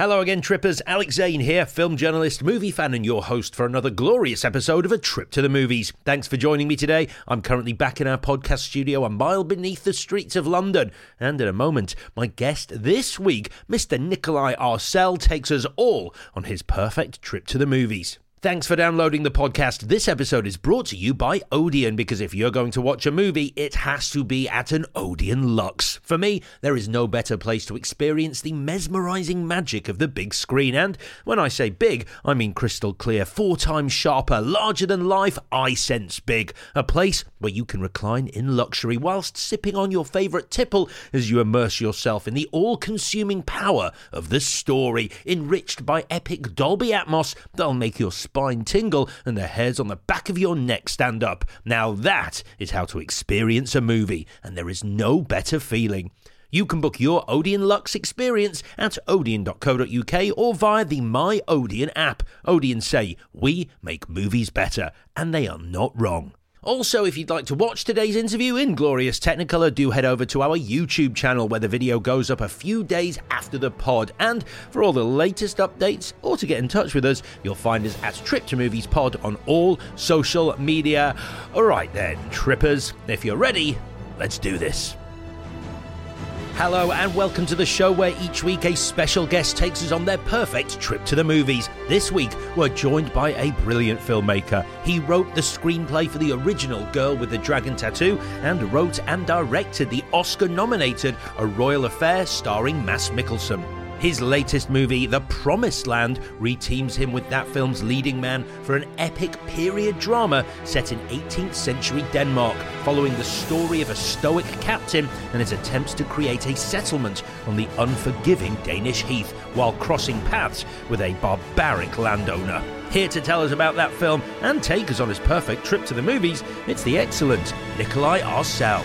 Hello again, trippers. Alex Zane here, film journalist, movie fan, and your host for another glorious episode of A Trip to the Movies. Thanks for joining me today. I'm currently back in our podcast studio a mile beneath the streets of London. And in a moment, my guest this week, Mr. Nikolaj Arcel, takes us all on his perfect trip to the movies. Thanks for downloading the podcast. This episode is brought to you by Odeon because if you're going to watch a movie, it has to be at an Odeon Luxe. For me, there is no better place to experience the mesmerizing magic of the big screen. And when I say big, I mean crystal clear, four times sharper, larger than life, I sense big. A place where you can recline in luxury whilst sipping on your favorite tipple as you immerse yourself in the all consuming power of the story, enriched by epic Dolby Atmos that'll make your spine tingle and the hairs on the back of your neck stand up. Now that is how to experience a movie, and there is no better feeling. You can book your Odeon Luxe experience at odeon.co.uk or via the My Odeon app. Odeon say, We make movies better, and they are not wrong. Also, if you'd like to watch today's interview in glorious Technicolor, do head over to our YouTube channel where the video goes up a few days after the pod. And for all the latest updates or to get in touch with us, you'll find us at Trip to Movies Pod on all social media. Alright then, trippers, if you're ready, let's do this. Hello and welcome to the show where each week a special guest takes us on their perfect trip to the movies. This week, we're joined by a brilliant filmmaker. He wrote the screenplay for the original Girl with the Dragon Tattoo and wrote and directed the Oscar nominated A Royal Affair starring Mads Mikkelsen. His latest movie, The Promised Land, reteams him with that film's leading man for an epic period drama set in 18th century Denmark, following the story of a stoic captain and his attempts to create a settlement on the unforgiving Danish heath while crossing paths with a barbaric landowner. Here to tell us about that film and take us on his perfect trip to the movies, it's the excellent Nikolaj Arcel.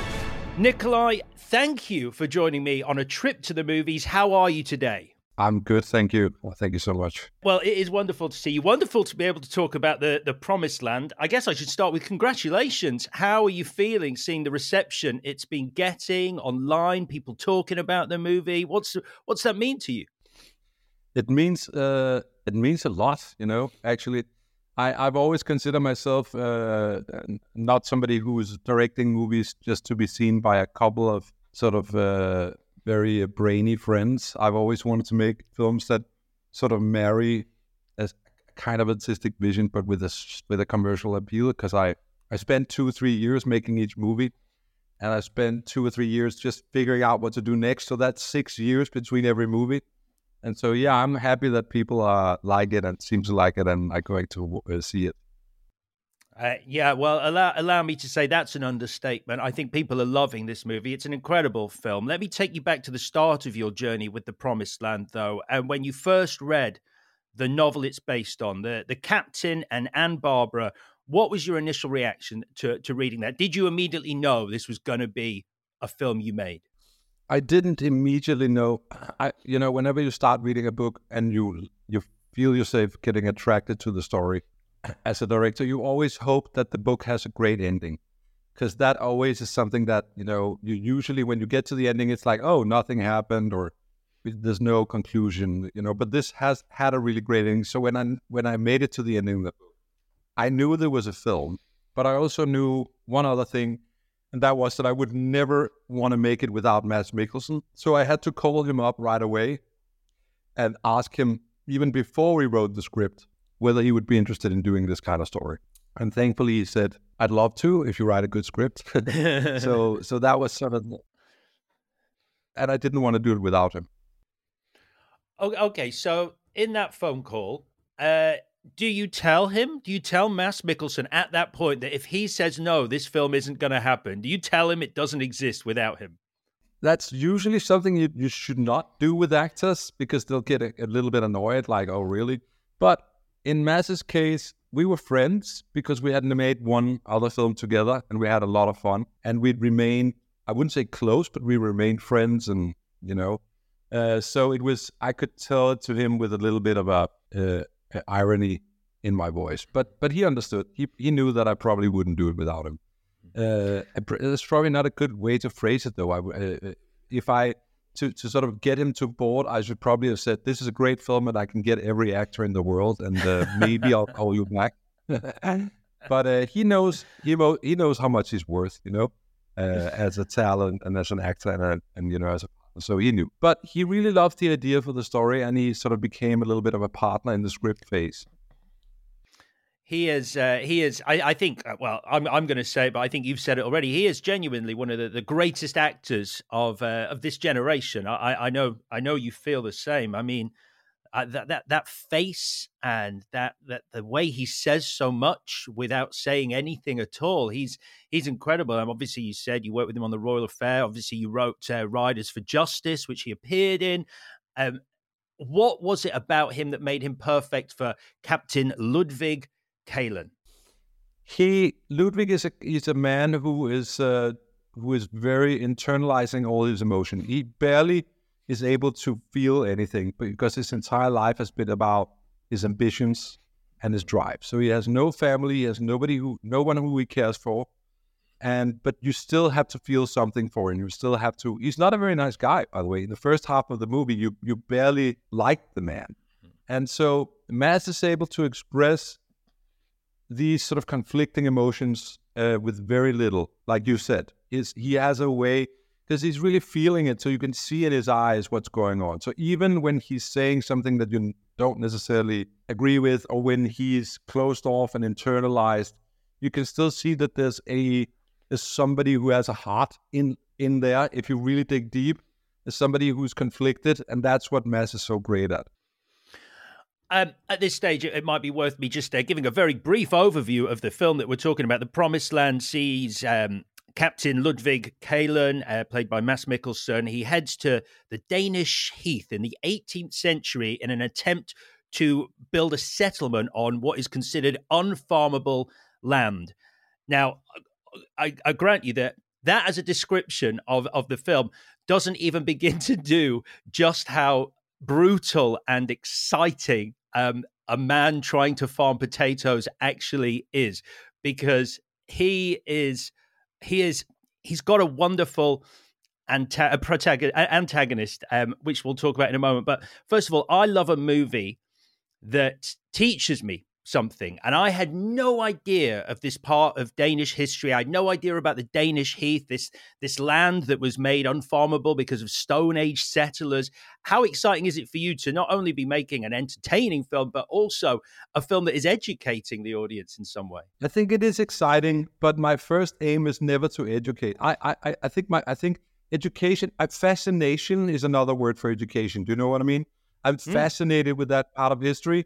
Nikolaj, thank you for joining me on a trip to the movies. How are you today? I'm good, thank you. Well, thank you so much. Well, it is wonderful to see you. Wonderful to be able to talk about the, the promised land. I guess I should start with congratulations. How are you feeling seeing the reception it's been getting online, people talking about the movie? What's what's that mean to you? It means uh, it means a lot, you know. Actually, I, I've always considered myself uh, not somebody who is directing movies just to be seen by a couple of sort of uh, very uh, brainy friends. I've always wanted to make films that sort of marry a kind of artistic vision, but with a with a commercial appeal. Because I I spent two or three years making each movie, and I spent two or three years just figuring out what to do next. So that's six years between every movie. And so, yeah, I'm happy that people uh, like it and seem to like it, and are going to uh, see it. Uh, yeah, well, allow allow me to say that's an understatement. I think people are loving this movie. It's an incredible film. Let me take you back to the start of your journey with the Promised Land, though, and when you first read the novel it's based on, the the captain and Anne Barbara. What was your initial reaction to to reading that? Did you immediately know this was going to be a film you made? I didn't immediately know. I, you know, whenever you start reading a book and you you feel yourself getting attracted to the story, as a director, you always hope that the book has a great ending, because that always is something that you know. You usually, when you get to the ending, it's like, oh, nothing happened, or there's no conclusion, you know. But this has had a really great ending. So when I when I made it to the ending of the book, I knew there was a film, but I also knew one other thing and that was that I would never want to make it without Mads Mikkelsen. So I had to call him up right away and ask him, even before we wrote the script, whether he would be interested in doing this kind of story. And thankfully, he said, "I'd love to if you write a good script." so, so that was sort of, and I didn't want to do it without him. Okay, so in that phone call, uh, do you tell him? Do you tell Mads Mikkelsen at that point that if he says no, this film isn't going to happen? Do you tell him it doesn't exist without him? That's usually something you, you should not do with actors because they'll get a, a little bit annoyed, like, oh, really? But in Mads's case, we were friends because we hadn't made one other film together and we had a lot of fun. And we'd remain, I wouldn't say close, but we remained friends and, you know. Uh, so it was, I could tell it to him with a little bit of a, uh, irony in my voice. But but he understood. He he knew that I probably wouldn't do it without him. Uh, it's probably not a good way to phrase it, though. I, uh, uh, if I to, to sort of get him to board, I should probably have said, "This is a great film, and I can get every actor in the world, and uh, maybe I'll call you back." but uh, he knows he, mo- he knows how much he's worth, you know, uh, as a talent and as an actor, and, and you know, as a so he knew. But he really loved the idea for the story, and he sort of became a little bit of a partner in the script phase. He is. Uh, he is. I, I think. Uh, well, I'm. I'm going to say, it, but I think you've said it already. He is genuinely one of the, the greatest actors of uh, of this generation. I, I know. I know you feel the same. I mean, uh, that that that face and that that the way he says so much without saying anything at all. He's he's incredible. Um, obviously, you said you worked with him on the Royal Affair. Obviously, you wrote uh, Riders for Justice, which he appeared in. Um, what was it about him that made him perfect for Captain Ludwig Kahlen? He Ludwig is a is a man who is uh, who is very internalizing all his emotion. He barely is able to feel anything because his entire life has been about his ambitions and his drive. So he has no family, he has nobody who no one who he cares for. And but you still have to feel something for him. You still have to he's not a very nice guy, by the way. In the first half of the movie, you you barely like the man. And so Mads is able to express these sort of conflicting emotions uh, with very little, like you said. Is he has a way because he's really feeling it, so you can see in his eyes what's going on. So even when he's saying something that you don't necessarily agree with, or when he's closed off and internalized, you can still see that there's a is somebody who has a heart in in there. If you really dig deep, is somebody who's conflicted, and that's what Mads is so great at. Um, at this stage, it might be worth me just uh, giving a very brief overview of the film that we're talking about. The Promised Land sees um, Captain Ludwig Kahlen, uh, played by Mads Mikkelsen. He heads to the Danish Heath in the 18th century in an attempt to build a settlement on what is considered unfarmable land. Now, I, I grant you that that, as a description of, of the film, doesn't even begin to do just how brutal and exciting um, a man trying to farm potatoes actually is because he is he is he's got a wonderful anta- protagonist, antagonist um, which we'll talk about in a moment. But first of all i love a movie that teaches me something. And I had no idea of this part of Danish history. I had no idea about the Danish heath, this this land that was made unfarmable because of Stone Age settlers. How exciting is it for you to not only be making an entertaining film, but also a film that is educating the audience in some way? I think it is exciting, but my first aim is never to educate. I I, I think my I think education uh, fascination is another word for education. Do you know what I mean? I'm mm. fascinated with that part of history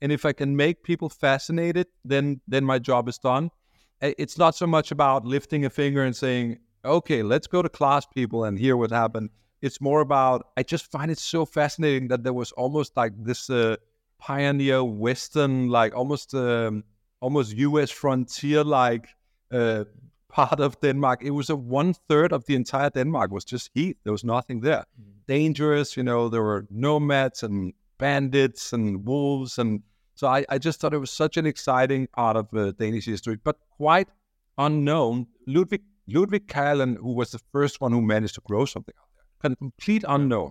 and if I can make people fascinated, then then my job is done. It's not so much about lifting a finger and saying, "Okay, let's go to class, people, and hear what happened." It's more about I just find it so fascinating that there was almost like this uh, pioneer Western, like almost um, almost U.S. frontier like uh, part of Denmark. It was a one third of the entire Denmark was just heath. There was nothing there. Mm. Dangerous, you know. There were nomads and bandits and wolves and so I, I just thought it was such an exciting part of uh, Danish history, but quite unknown. Ludwig Ludwig Kahlen, who was the first one who managed to grow something out there, complete unknown.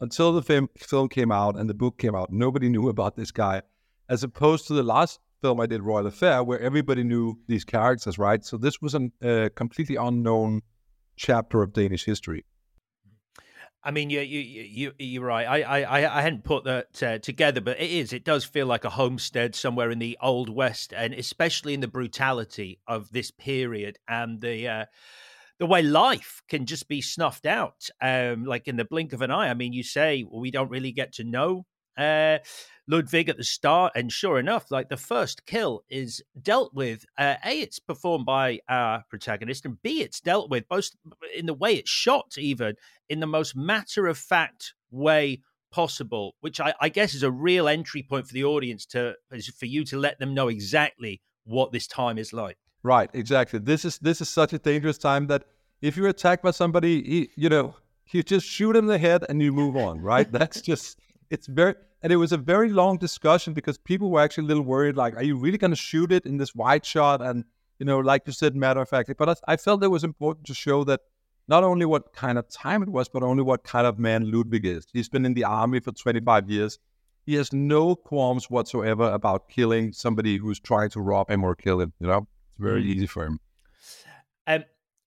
Until the film, film came out and the book came out, nobody knew about this guy, as opposed to the last film I did, Royal Affair, where everybody knew these characters, right? So this was a uh, completely unknown chapter of Danish history. I mean, you you you you're right. I I I hadn't put that uh, together, but it is. It does feel like a homestead somewhere in the old west, and especially in the brutality of this period and the. Uh, the way life can just be snuffed out, um, like in the blink of an eye. I mean, you say well, we don't really get to know uh, Ludwig at the start, and sure enough, like the first kill is dealt with. Uh, a, it's performed by our protagonist, and B, it's dealt with both in the way it's shot, even in the most matter of fact way possible, which I, I, guess is a real entry point for the audience to for you to let them know exactly what this time is like. Right, exactly. This is this is such a dangerous time that if you're attacked by somebody, you know, you just shoot him in the head and you move on. Right? That's just it's very and it was a very long discussion because people were actually a little worried like are you really going to shoot it in this wide shot and you know like you said matter of fact but I, I, felt it was important to show that not only what kind of time it was, but only what kind of man Ludwig is. He's been in the army for 25 years. He has no qualms whatsoever about killing somebody who's trying to rob him or kill him. You know, it's very mm. easy for him. Um,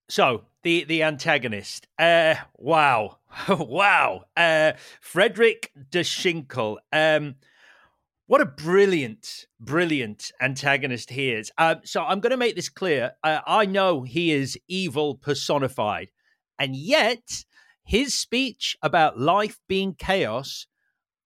so the the antagonist, uh, wow, wow, uh, Frederick de Schinkel. Um, what a brilliant, brilliant antagonist he is. Um, so I'm going to make this clear. Uh, I know he is evil personified, and yet his speech about life being chaos,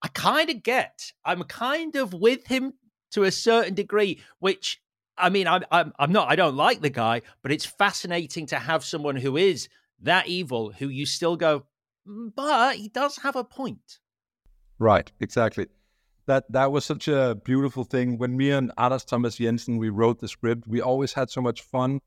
I kind of get. I'm kind of with him to a certain degree, which I mean, I'm, I'm, I'm not. I don't like the guy, but it's fascinating to have someone who is that evil, who you still go, but he does have a point. Right. Exactly that that was such a beautiful thing. When me and Anders Thomas Jensen we wrote the script, we always had so much fun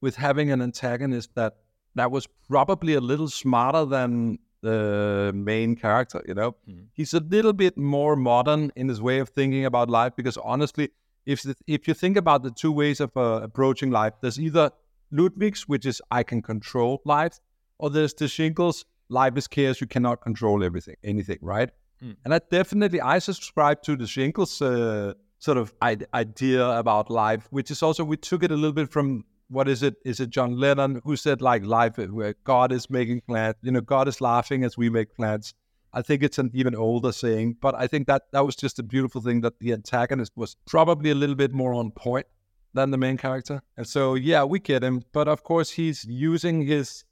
with having an antagonist that that was probably a little smarter than the main character. You know, mm-hmm. he's a little bit more modern in his way of thinking about life. Because honestly, if the, if you think about the two ways of uh, approaching life, there's either Ludwig's, which is I can control life, or there's the Schinkel's life is chaos. You cannot control everything, anything, right? Mm. And I definitely I subscribe to the Schinkel's uh, sort of idea about life, which is also we took it a little bit from what is it? Is it John Lennon who said like life where God is making plans? You know, God is laughing as we make plans. I think it's an even older saying, but I think that that was just a beautiful thing that the antagonist was probably a little bit more on point than the main character. And so, yeah, we get him, but of course, he's using his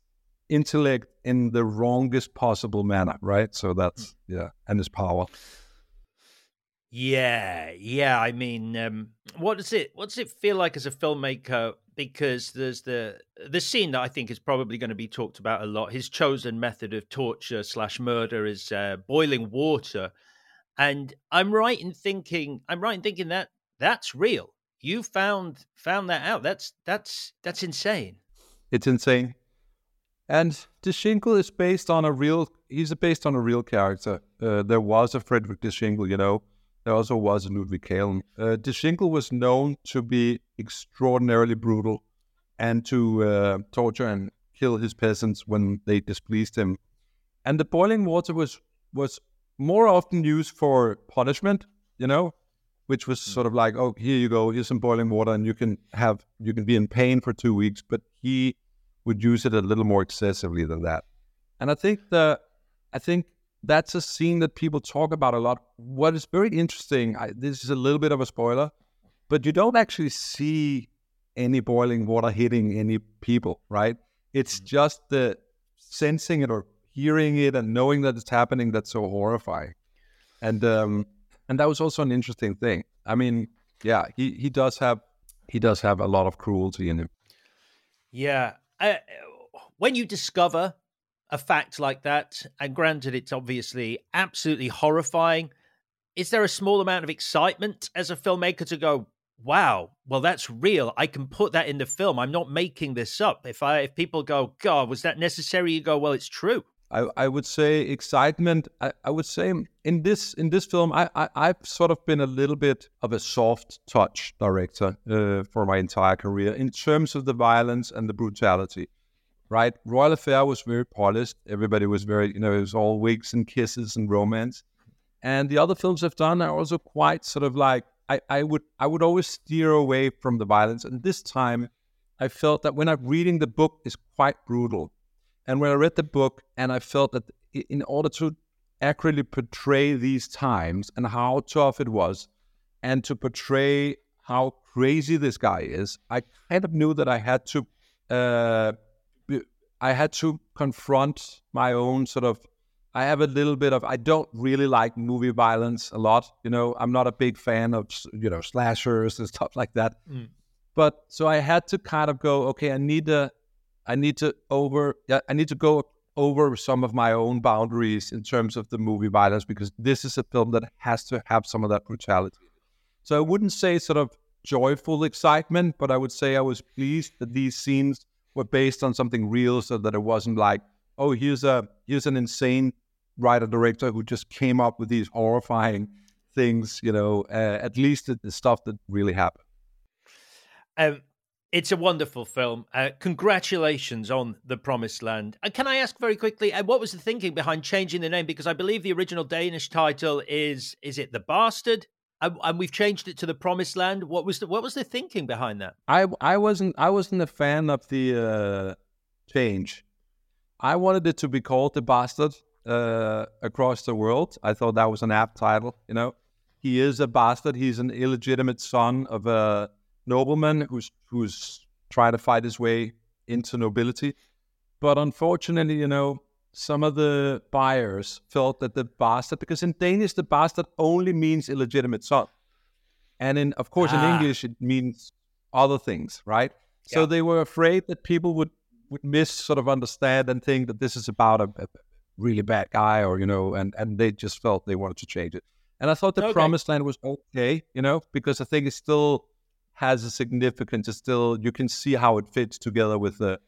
intellect in the wrongest possible manner, right? So that's hmm. yeah, and his power. Yeah, yeah. I mean, um, what does it what does it feel like as a filmmaker? Because there's the the scene that I think is probably going to be talked about a lot. His chosen method of torture slash murder is uh, boiling water, and I'm right in thinking I'm right in thinking that that's real. You found found that out. That's that's that's insane. It's insane. And De Schinkel is based on a real. He's based on a real character. Uh, there was a Frederick De Schinkel, you know. There also was a Ludwig Kahlen. Uh, was known to be extraordinarily brutal and to uh, torture and kill his peasants when they displeased him. And the boiling water was was more often used for punishment, you know, which was sort of like, oh, here you go, here's some boiling water, and you can have you can be in pain for two weeks. But he would use it a little more excessively than that. And I think the I think that's a scene that people talk about a lot. What is very interesting, I, this is a little bit of a spoiler, but you don't actually see any boiling water hitting any people, right? It's mm-hmm. just the sensing it or hearing it and knowing that it's happening that's so horrifying. And um, and that was also an interesting thing. I mean, yeah, he, he does have he does have a lot of cruelty in him. Yeah, uh, when you discover a fact like that, and granted, it's obviously absolutely horrifying, is there a small amount of excitement as a filmmaker to go, wow, well, that's real. I can put that in the film. I'm not making this up. If I if people go, God, was that necessary? You go, well, it's true. I, I would say excitement. I, I would say in this in this film, I, I have sort of been a little bit of a soft touch director uh, for my entire career in terms of the violence and the brutality. Right, Royal Affair was very polished. Everybody was very, you know, it was all wigs and kisses and romance. And the other films I've done are also quite sort of like I, I would I would always steer away from the violence. And this time, I felt that when I'm reading the book is quite brutal and when I read the book, and I felt that in order to accurately portray these times and how tough it was, and to portray how crazy this guy is, I kind of knew that I had to, uh, I had to confront my own sort of. I have a little bit of. I don't really like movie violence a lot. You know, I'm not a big fan of you know slashers and stuff like that. Mm. But so I had to kind of go. Okay, I need to I need to over I need to go over some of my own boundaries in terms of the movie violence because this is a film that has to have some of that brutality. So I wouldn't say sort of joyful excitement, but I would say I was pleased that these scenes were based on something real, so that it wasn't like, oh, here's a here's an insane writer director who just came up with these horrifying things. You know, uh, at least the, the stuff that really happened. Um, It's a wonderful film. Uh, congratulations on The Promised Land. And can I ask very quickly, uh, what was the thinking behind changing the name? Because I believe the original Danish title is is it The Bastard? And, and we've changed it to The Promised Land. What was the what was the thinking behind that? I I wasn't I wasn't a fan of the uh, change. I wanted it to be called The Bastard uh, across the world. I thought that was an apt title. You know, he is a bastard. He's an illegitimate son of a nobleman who's who's trying to fight his way into nobility. But unfortunately, you know, some of the buyers felt that the bastard, because in Danish the bastard only means illegitimate son, and in of course ah. in English it means other things, right? So they were afraid that people would would miss sort of understand and think that this is about a, a really bad guy, or you know, and and they just felt they wanted to change it. And I thought the okay. Promised Land was okay, you know, because I think it's still has a significance. It's still you can see how it fits together with the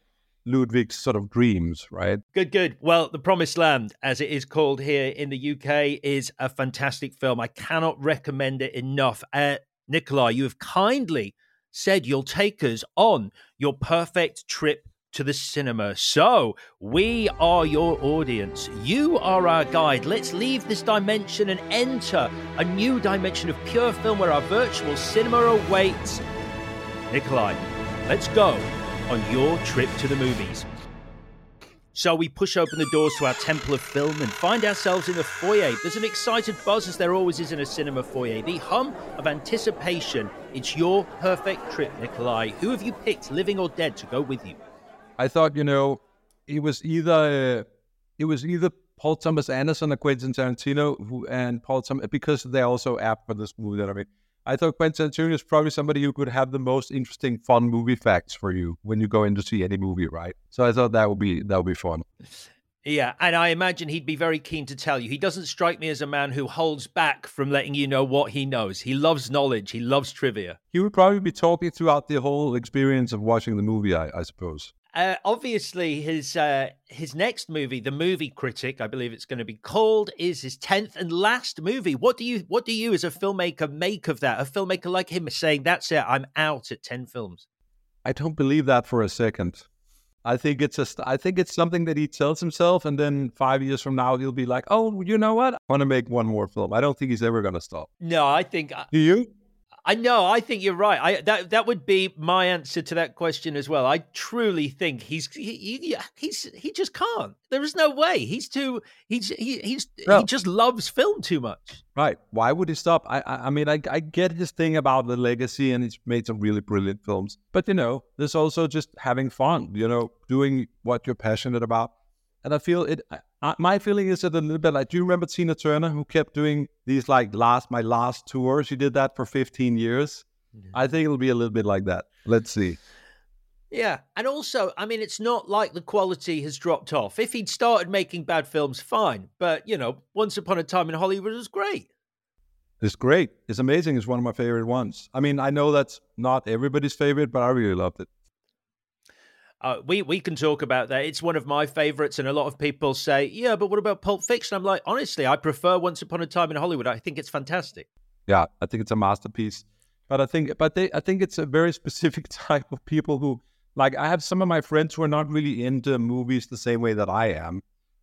Ludwig's sort of dreams, right? Good, good. Well, The Promised Land, as it is called here in the UK, is a fantastic film. I cannot recommend it enough. Uh, Nikolaj, you have kindly said you'll take us on your perfect trip to the cinema. So, we are your audience. You are our guide. Let's leave this dimension and enter a new dimension of pure film where our virtual cinema awaits. Nikolaj, let's go on your trip to the movies. So we push open the doors to our temple of film and find ourselves in the foyer. There's an excited buzz as there always is in a cinema foyer. The hum of anticipation. It's your perfect trip, Nikolaj. Who have you picked, living or dead, to go with you? I thought, you know, it was either it was either Paul Thomas Anderson or Quentin Tarantino, who, and Paul Thomas because they're also apt for this movie that I mean. I thought Quentin Tarantino is probably somebody who could have the most interesting, fun movie facts for you when you go in to see any movie, right? So I thought that would be that would be fun. Yeah, and I imagine he'd be very keen to tell you. He doesn't strike me as a man who holds back from letting you know what he knows. He loves knowledge. He loves trivia. He would probably be talking throughout the whole experience of watching the movie. I, I suppose. Uh, obviously, his uh, his next movie, The Movie Critic, I believe it's going to be called, is his tenth and last movie. What do you what do you as a filmmaker make of that? A filmmaker like him saying, "That's it, I'm out at ten films." I don't believe that for a second. I think it's just I think it's something that he tells himself, and then five years from now he'll be like, "Oh, you know what? I want to make one more film." I don't think he's ever going to stop. No, I think. Uh do you? I know. I think you're right. I that that would be my answer to that question as well. I truly think he's he, he he's he just can't. There is no way. He's too. He's he he's no. he just loves film too much. Right. Why would he stop? I I, I mean I I get his thing about the legacy and he's made some really brilliant films. But you know, there's also just having fun. You know, doing what you're passionate about. And I feel it. I, my feeling is that a little bit like. Do you remember Tina Turner who kept doing these like last my last tour? She did that for 15 years. Yeah. I think it'll be a little bit like that. Let's see. Yeah, and also, I mean, it's not like the quality has dropped off. If he'd started making bad films, fine. But you know, Once Upon a Time in Hollywood was great. It's great. It's amazing. It's one of my favorite ones. I mean, I know that's not everybody's favorite, but I really loved it. Uh, we we can talk about that. It's one of my favorites, and a lot of people say, "Yeah, but what about Pulp Fiction?" I'm like, honestly, I prefer Once Upon a Time in Hollywood. I think it's fantastic. Yeah, I think it's a masterpiece. But I think, but they, I think it's a very specific type of people who, like, I have some of my friends who are not really into movies the same way that I am.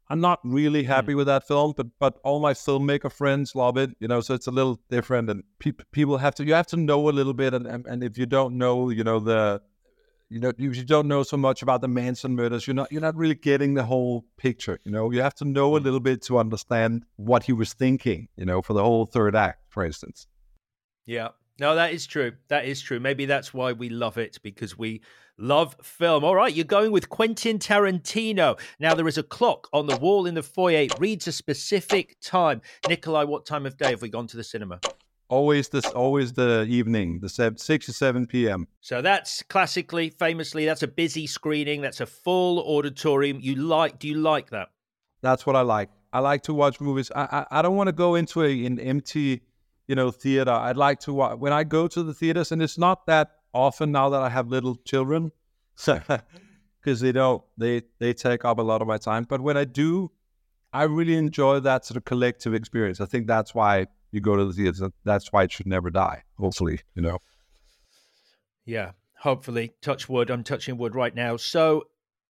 I'm not really happy mm. with that film, but but all my filmmaker friends love it, you know. So it's a little different, and pe- people have to you have to know a little bit, and, and and if you don't know, you know the you know you don't know so much about the Manson murders. You're not you're not really getting the whole picture. You know, you have to know a mm. little bit to understand what he was thinking. You know, for the whole third act, for instance. Yeah. No, that is true. That is true. Maybe that's why we love it because we love film. All right, you're going with Quentin Tarantino. Now, there is a clock on the wall in the foyer. It reads a specific time. Nikolaj, what time of day have we gone to the cinema? Always this, always the evening, the seven, six or seven p.m. So that's classically, famously, that's a busy screening. That's a full auditorium. You like? Do you like that? That's what I like. I like to watch movies. I I, I don't want to go into a, an empty, you know, theater. I'd like to watch when I go to the theaters, and it's not that often now that I have little children, so because they don't they they take up a lot of my time. But when I do, I really enjoy that sort of collective experience. I think that's why you go to the theater. That's why it should never die. Hopefully, you know. Yeah, Hopefully, touch wood. I'm touching wood right now. So,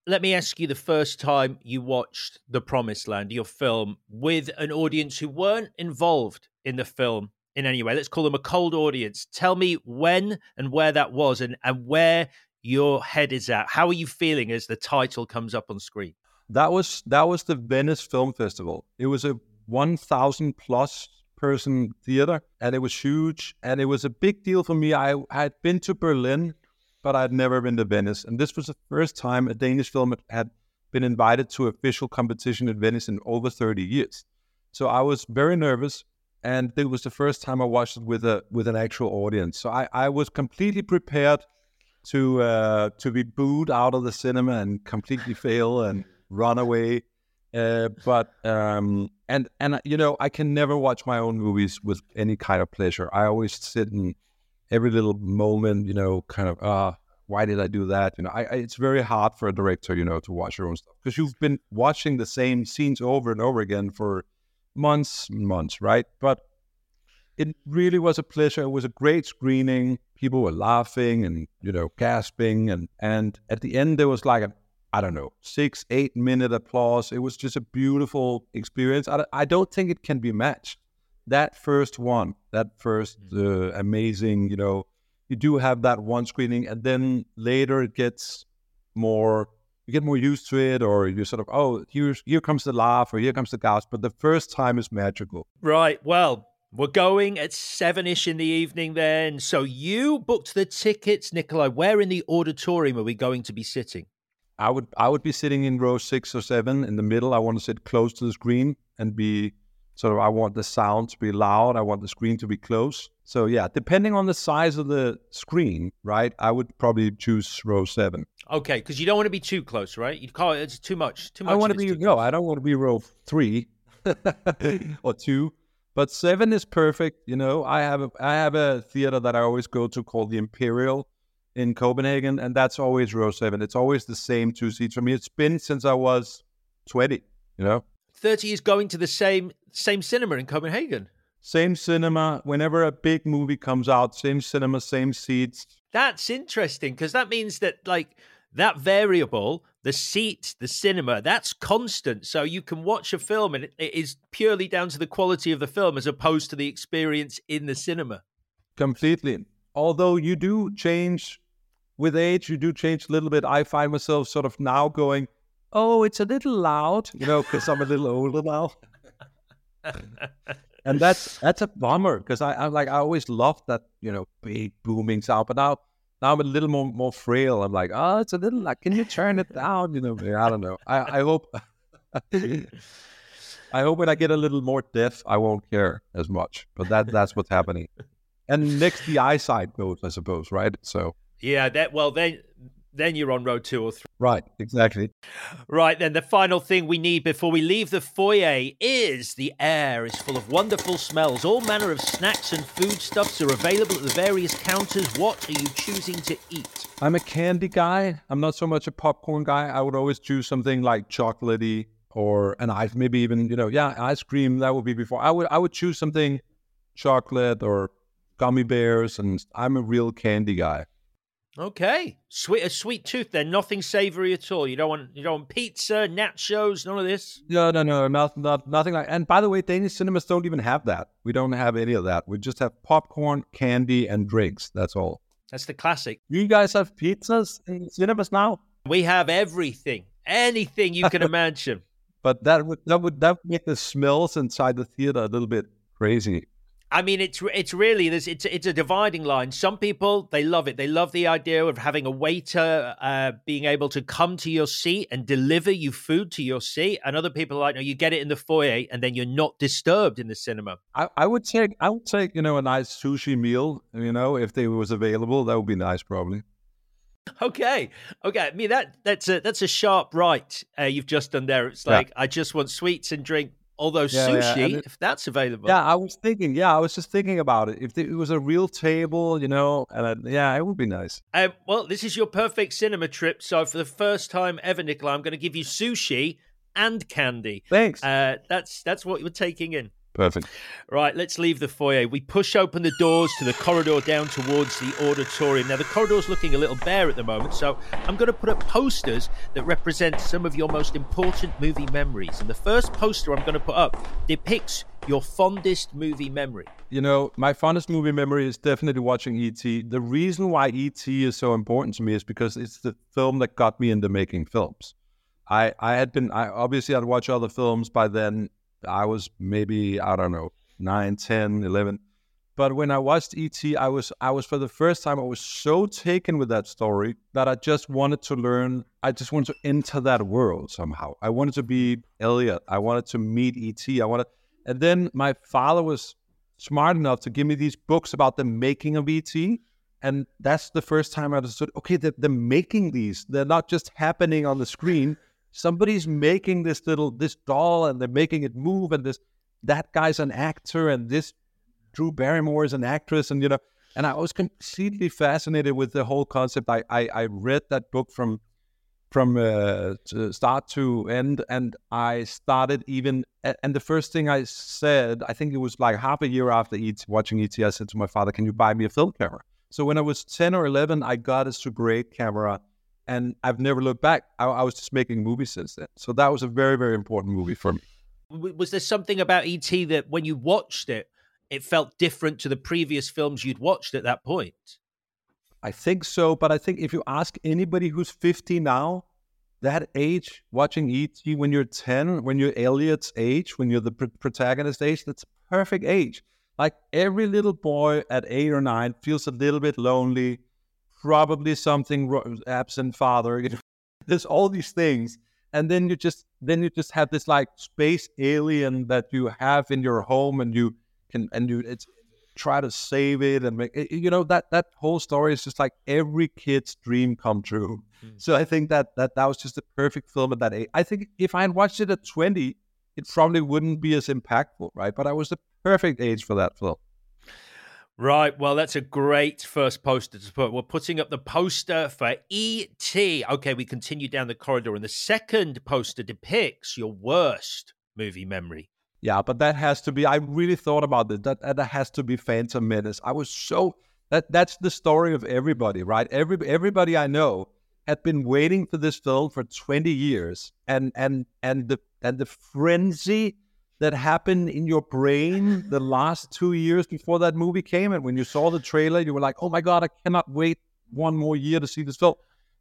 let me ask you the first time you watched The Promised Land, your film, with an audience who weren't involved in the film in any way. Let's call them a cold audience. Tell me when and where that was and, and where your head is at. How are you feeling as the title comes up on screen? That was that was the Venice Film Festival. It was a 1,000 plus person theater, and it was huge, and it was a big deal for me. I, had been to Berlin, but I had never been to Venice, and this was the first time a Danish film had been invited to official competition in Venice in over 30 years. So I was very nervous, and it was the first time I watched it with a with an actual audience. So I, I was completely prepared to uh, to be booed out of the cinema and completely fail and run away. Uh, but um, and and you know I can never watch my own movies with any kind of pleasure. I always sit in every little moment, you know, kind of ah, uh, why did I do that? You know, I, I, it's very hard for a director, you know, to watch your own stuff because you've been watching the same scenes over and over again for months months, right? But it really was a pleasure. It was a great screening. People were laughing and you know gasping, and and at the end there was like a I don't know, six, eight minute applause. It was just a beautiful experience. I, I don't think it can be matched. That first one, that first mm. uh, amazing, you know, you do have that one screening, and then later it gets more, you get more used to it, or you sort of, oh, here's here comes the laugh, or here comes the gasp. But the first time is magical. Right. Well, we're going at seven ish in the evening then. So you booked the tickets, Nikolaj. Where in the auditorium are we going to be sitting? I would I would be sitting in row six or seven in the middle. I want to sit close to the screen and be sort of I want the sound to be loud. I want the screen to be close. So yeah, depending on the size of the screen, right? I would probably choose row seven. Okay, because you don't want to be too close, right? You call it it's too much. Too much. I want to be no. I don't want to be row three or two. But seven is perfect. You know, I have a I have a theater that I always go to called the Imperial in Copenhagen, and that's always row seven. It's always the same two seats for me. It's been since I was twenty. You know, thirty is going to the same same cinema in Copenhagen. Same cinema. Whenever a big movie comes out, same cinema, same seats. That's interesting because that means that like that variable, the seat, the cinema, that's constant. So you can watch a film and it is purely down to the quality of the film as opposed to the experience in the cinema. Completely. Although you do change with age, you do change a little bit. I find myself sort of now going, oh, it's a little loud, you know, because I'm a little older now. and that's that's a bummer because I, I like I always loved that you know big booming sound, but now now I'm a little more more frail. I'm like, oh, it's a little like, can you turn it down? You know, I don't know. I I hope. I hope when I get a little more deaf, I won't care as much. But that that's what's happening. And next, the eyesight goes, I suppose, right? So yeah, that well then then you're on road two or three. Right, exactly. Right, then the final thing we need before we leave the foyer is the air is full of wonderful smells. All manner of snacks and foodstuffs are available at the various counters. What are you choosing to eat? I'm a candy guy. I'm not so much a popcorn guy. I would always choose something like chocolatey or an ice, maybe even, you know, yeah, ice cream. That would be before. I would I would choose something chocolate or gummy bears, and I'm a real candy guy. Okay, sweet a sweet tooth. Then nothing savory at all. You don't want you don't want pizza, nachos, none of this. No, no, no, not, not, nothing like. And by the way, Danish cinemas don't even have that. We don't have any of that. We just have popcorn, candy, and drinks. That's all. That's the classic. You guys have pizzas in cinemas now. We have everything, anything you can imagine. But that would that would that would make the smells inside the theater a little bit crazy. I mean, it's it's really there's it's it's a dividing line. Some people they love it. They love the idea of having a waiter uh, being able to come to your seat and deliver you food to your seat, and other people are like, no, you get it in the foyer, and then you're not disturbed in the cinema. I, I would take I would take you know a nice sushi meal. You know, if they was available, that would be nice, probably. Okay, okay. I mean that that's a that's a sharp right uh, you've just done there. It's like yeah. I just want sweets and drink Although yeah, sushi, yeah. if that's available. Yeah, I was thinking. Yeah, I was just thinking about it. If it was a real table, you know, and yeah, it would be nice. Um, well, this is your perfect cinema trip. So for the first time ever, Nicola, I'm going to give you sushi and candy. Thanks. Uh, that's that's what you're taking in. Perfect. Right, let's leave the foyer. We push open the doors to the corridor down towards the auditorium. Now, the corridor's looking a little bare at the moment, so I'm going to put up posters that represent some of your most important movie memories. And the first poster I'm going to put up depicts your fondest movie memory. You know, my fondest movie memory is definitely watching E.T. The reason why E.T. is so important to me is because it's the film that got me into making films. I, I had been, I obviously I'd watched other films by then I was maybe, I don't know, 9, 10, 11. But when I watched ET, I was I was for the first time I was so taken with that story that I just wanted to learn. I just wanted to enter that world somehow. I wanted to be Elliot. I wanted to meet ET. I wanted, and then my father was smart enough to give me these books about the making of ET, and that's the first time I understood. Okay, they're, they're making these. They're not just happening on the screen somebody's making this little this doll and they're making it move and this that guy's an actor and this Drew Barrymore is an actress and you know and I was completely fascinated with the whole concept. I I, I read that book from from uh, to start to end and I started even and the first thing I said I think it was like half a year after ET, watching ET I said to my father can you buy me a film camera so when I was 10 or 11 I got a Super 8 camera and I've never looked back. I, I, was just making movies since then. So that was a very, very important movie for me. Was there something about ET that when you watched it, it felt different to the previous films you'd watched at that point? I think so, but I think if you ask anybody who's 50 now, that age, watching ET when you're 10, when you're Elliot's age, when you're the pr- protagonist age, that's perfect age. Like every little boy at eight or nine feels a little bit lonely, probably something absent father. You know, there's all these things, and then you just then you just have this like space alien that you have in your home, and you can and you it's try to save it and make you know that that whole story is just like every kid's dream come true. Mm. So I think that that that was just a perfect film at that age. I think if I had watched it at 20, it probably wouldn't be as impactful, right? But I was the perfect age for that film. Right. Well, that's a great first poster to put. We're putting up the poster for E.T. Okay, we continue down the corridor, and the second poster depicts your worst movie memory. Yeah, but that has to be. I really thought about it. That that has to be Phantom Menace. I was so that that's the story of everybody, right? Every everybody I know had been waiting for this film for twenty years, and and and the and the frenzy that happened in your brain the last two years before that movie came? And when you saw the trailer, you were like, oh my God, I cannot wait one more year to see this film.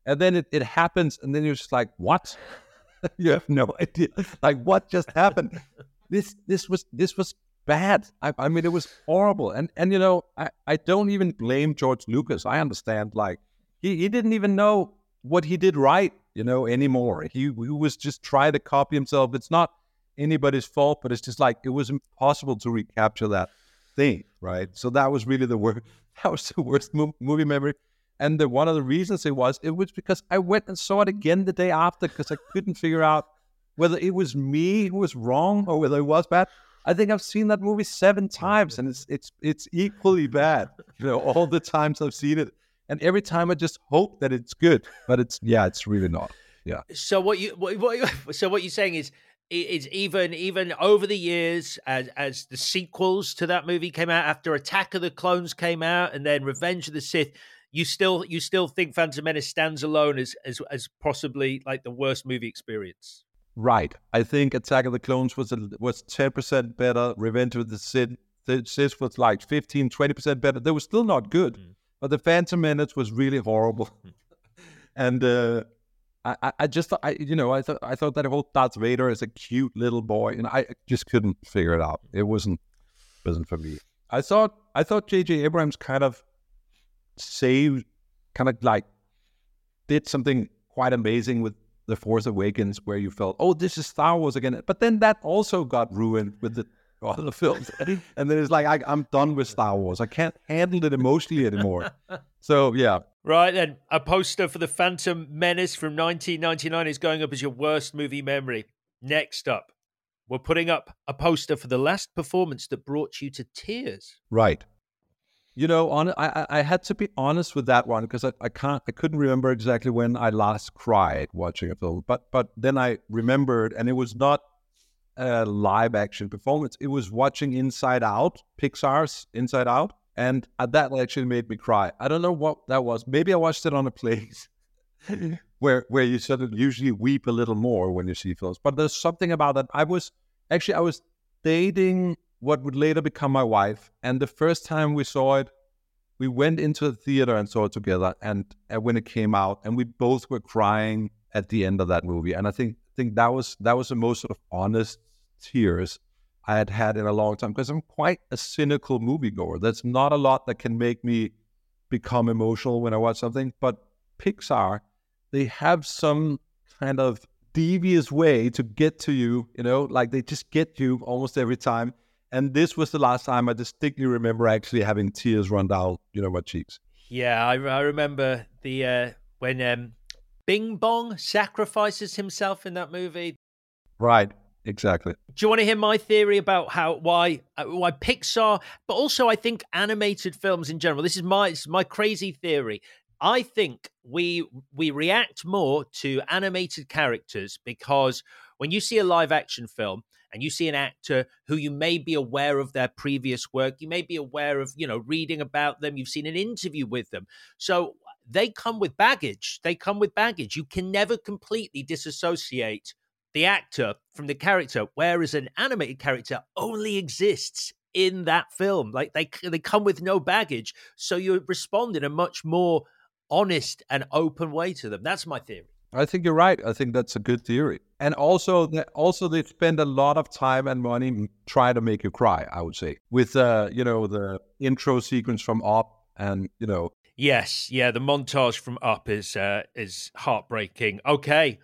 And then it, it happens, and then you're just like, what? you have no idea. Like, what just happened? this this was this was bad. I, I mean, it was horrible. And and you know, I, I don't even blame George Lucas. I understand, like, he, he didn't even know what he did right, you know, anymore. He, he was just trying to copy himself. It's not anybody's fault, but it's just like it was impossible to recapture that thing, right? So that was really the worst. That was the worst mo- movie memory. And the, one of the reasons it was, it was because I went and saw it again the day after because I couldn't figure out whether it was me who was wrong or whether it was bad. I think I've seen that movie seven times, and it's it's it's equally bad. You know, all the times I've seen it, and every time I just hope that it's good, but it's yeah, it's really not. Yeah. So what you what, what so what you're saying is it's even even over the years as as the sequels to that movie came out after Attack of the Clones came out and then Revenge of the Sith you still you still think Phantom Menace stands alone as as as possibly like the worst movie experience. Right. I think Attack of the Clones was a, was 10% better. Revenge of the Sith Sith was like 15 20% better. They were still not good mm. but the Phantom Menace was really horrible. Mm. and uh I, I just I you know I thought I thought that whole Darth Vader is a cute little boy and I just couldn't figure it out. It wasn't wasn't for me. I thought I thought J.J. Abrams kind of saved kind of like did something quite amazing with the Force Awakens where you felt oh this is Star Wars again, but then that also got ruined with the other films, and then it's like I, I'm done with Star Wars. I can't handle it emotionally anymore. So yeah, Right then, a poster for the Phantom Menace from 1999 is going up as your worst movie memory. Next up, we're putting up a poster for the last performance that brought you to tears. Right. You know, on I I had to be honest with that one because I, I can't I couldn't remember exactly when I last cried watching a film, but but then I remembered, and it was not a live action performance. It was watching Inside Out, Pixar's Inside Out, and uh, that actually made me cry. I don't know what that was. Maybe I watched it on a place where where you sort of usually weep a little more when you see films. But there's something about that. I was actually I was dating what would later become my wife, and the first time we saw it, we went into the theater and saw it together. And, and when it came out, and we both were crying at the end of that movie. And I think think that was that was the most sort of honest tears I had had in a long time because I'm quite a cynical moviegoer. There's not a lot that can make me become emotional when I watch something, but Pixar, they have some kind of devious way to get to you, you know, like they just get you almost every time. And this was the last time I distinctly remember actually having tears run down, you know, my cheeks. Yeah, I, I remember the uh, when um, Bing Bong sacrifices himself in that movie. Right. Exactly. Do you want to hear my theory about how why uh, why Pixar, but also I think animated films in general. This is my my crazy theory. I think we we react more to animated characters because when you see a live action film and you see an actor who you may be aware of their previous work, you may be aware of, you know, reading about them, you've seen an interview with them. So they come with baggage. They come with baggage. You can never completely disassociate the actor from the character, whereas an animated character only exists in that film. Like they they come with no baggage, so you respond in a much more honest and open way to them. That's my theory. I think you're right. I think that's a good theory. And also, also they spend a lot of time and money trying to make you cry. I would say with uh, you know the intro sequence from Up, and you know. Yes, yeah, the montage from Up is uh, is heartbreaking. Okay,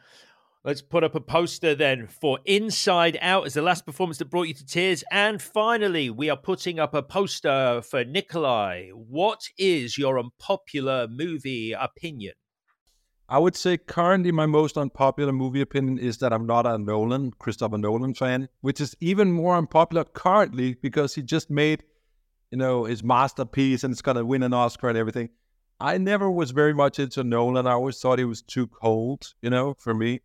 Let's put up a poster then for Inside Out as the last performance that brought you to tears. And finally, we are putting up a poster for Nikolaj. What is your unpopular movie opinion? I would say currently my most unpopular movie opinion is that I'm not a Nolan, Christopher Nolan fan, which is even more unpopular currently because he just made, you know, his masterpiece and it's gonna win an Oscar and everything. I never was very much into Nolan. I always thought he was too cold, you know, for me.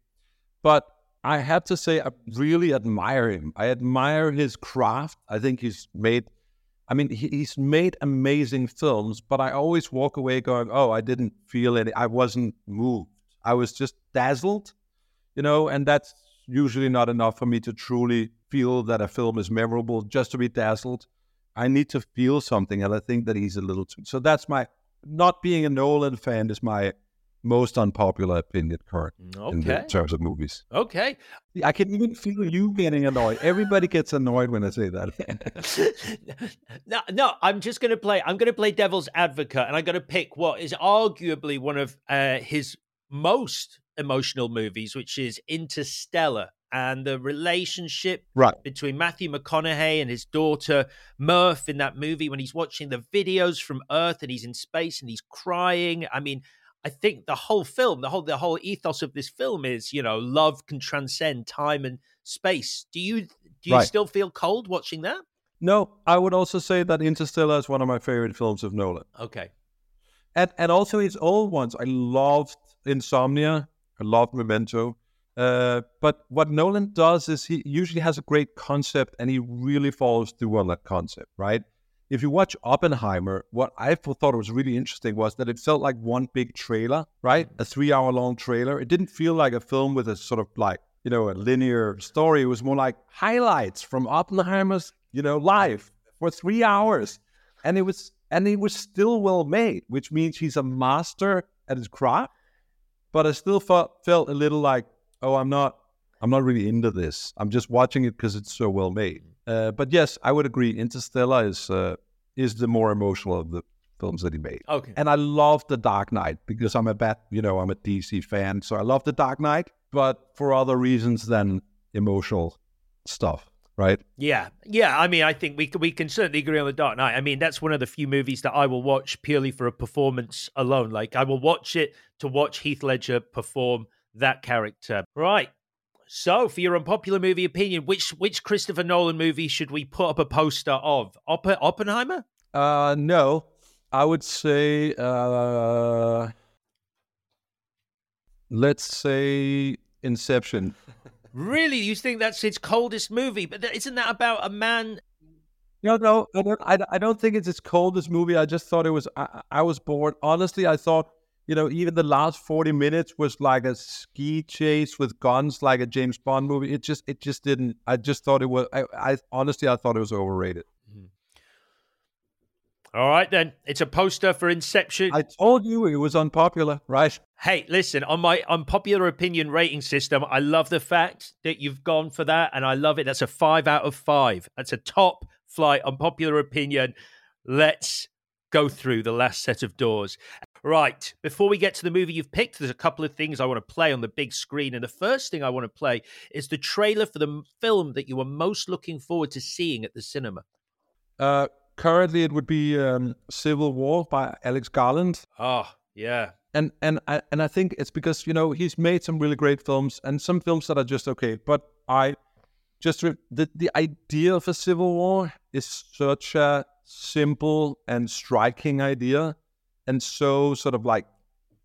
But I have to say, I really admire him. I admire his craft. I think he's made, I mean, he's made amazing films, but I always walk away going, oh, I didn't feel any, I wasn't moved. I was just dazzled, you know, and that's usually not enough for me to truly feel that a film is memorable just to be dazzled. I need to feel something, and I think that he's a little too. So that's my, not being a Nolan fan is my most unpopular opinion current okay. in the, terms of movies. Okay. I can even feel you getting annoyed. Everybody gets annoyed when I say that. no, no, I'm just going to play. I'm going to play devil's advocate, and I'm going to pick what is arguably one of uh, his most emotional movies, which is Interstellar. And the relationship right. between Matthew McConaughey and his daughter Murph in that movie when he's watching the videos from Earth and he's in space and he's crying. I mean, I think the whole film, the whole the whole ethos of this film is, you know, love can transcend time and space. Do you do you right. still feel cold watching that? No, I would also say that Interstellar is one of my favorite films of Nolan. Okay. And and also his old ones. I loved Insomnia. I loved Memento. Uh, but what Nolan does is he usually has a great concept and he really follows through on that concept, right? If you watch Oppenheimer, what I thought was really interesting was that it felt like one big trailer, right? Mm. A three hour long trailer. It didn't feel like a film with a sort of like, you know, a linear story. It was more like highlights from Oppenheimer's, you know, life for three hours. And it was and it was still well made, which means he's a master at his craft. But I still felt felt a little like, oh, I'm not I'm not really into this. I'm just watching it because it's so well made. Uh, but yes, I would agree. Interstellar is uh, is the more emotional of the films that he made. Okay. And I love The Dark Knight because I'm a bat, you know, I'm a DC fan, so I love The Dark Knight, but for other reasons than emotional stuff. Right. Yeah, yeah. I mean, I think we can, we can certainly agree on the Dark Knight. I mean, that's one of the few movies that I will watch purely for a performance alone. Like, I will watch it to watch Heath Ledger perform that character. Right. So, for your unpopular movie opinion, which which Christopher Nolan movie should we put up a poster of? Opp- Oppenheimer? Uh, no. I would say, uh, let's say Inception. Really, you think that's its coldest movie? But isn't that about a man? No, no, I don't. I, I don't think it's its coldest movie. I just thought it was. I, I was bored. Honestly, I thought you know even the last forty minutes was like a ski chase with guns, like a James Bond movie. It just it just didn't. I just thought it was. I, I honestly I thought it was overrated. Mm-hmm. All right, then. It's a poster for Inception. I told you it was unpopular, right? Hey, listen, on my unpopular opinion rating system, I love the fact that you've gone for that, and I love it. That's a five out of five. That's a top flight unpopular opinion. Let's go through the last set of doors. Right, before we get to the movie you've picked, there's a couple of things I want to play on the big screen. And the first thing I want to play is the trailer for the film that you are most looking forward to seeing at the cinema. Uh, currently, it would be um, Civil War by Alex Garland. Oh, yeah. and and I and I think it's because you know he's made some really great films and some films that are just okay. But I just re- the the idea of a civil war is such a simple and striking idea, and so sort of like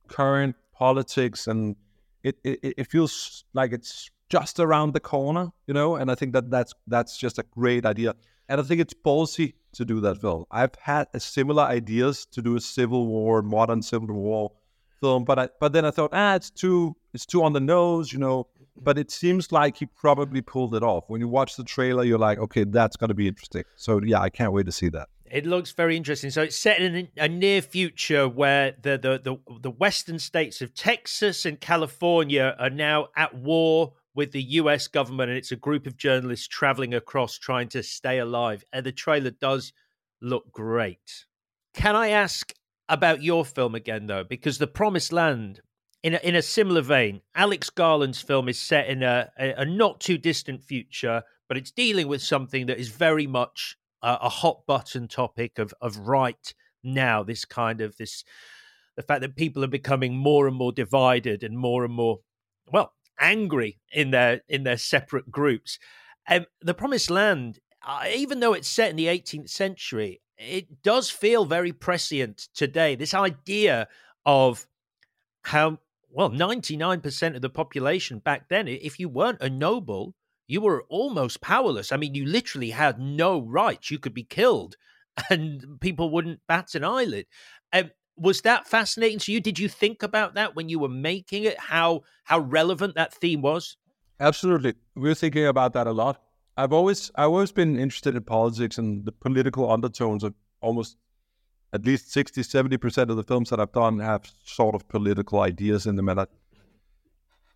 current politics, and it it, it feels like it's just around the corner, you know. And I think that that's that's just a great idea, and I think it's policy to do that film. I've had similar ideas to do a civil war, modern civil war film, but I, but then I thought, ah, it's too it's too on the nose, you know. But it seems like he probably pulled it off. When you watch the trailer, you're like, okay, that's going to be interesting. So yeah, I can't wait to see that. It looks very interesting. So it's set in a near future where the, the the the western states of Texas and California are now at war with the US government, and it's a group of journalists traveling across trying to stay alive. And the trailer does look great. Can I ask about your film again, though? Because The Promised Land, in a, in a similar vein, Alex Garland's film is set in a, a, a not too distant future, but it's dealing with something that is very much a, a hot button topic of, of right now. This kind of this, the fact that people are becoming more and more divided and more and more, well, angry in their in their separate groups. Um, the Promised Land, uh, even though it's set in the 18th century, it does feel very prescient today. This idea of how well 99% of the population back then, if you weren't a noble, you were almost powerless. I mean, you literally had no rights. You could be killed, and people wouldn't bat an eyelid. Um, was that fascinating to you? Did you think about that when you were making it? How how relevant that theme was? Absolutely, we were thinking about that a lot. I've always I've always been interested in politics and the political undertones of almost at least 60 70% of the films that I've done have sort of political ideas in them and I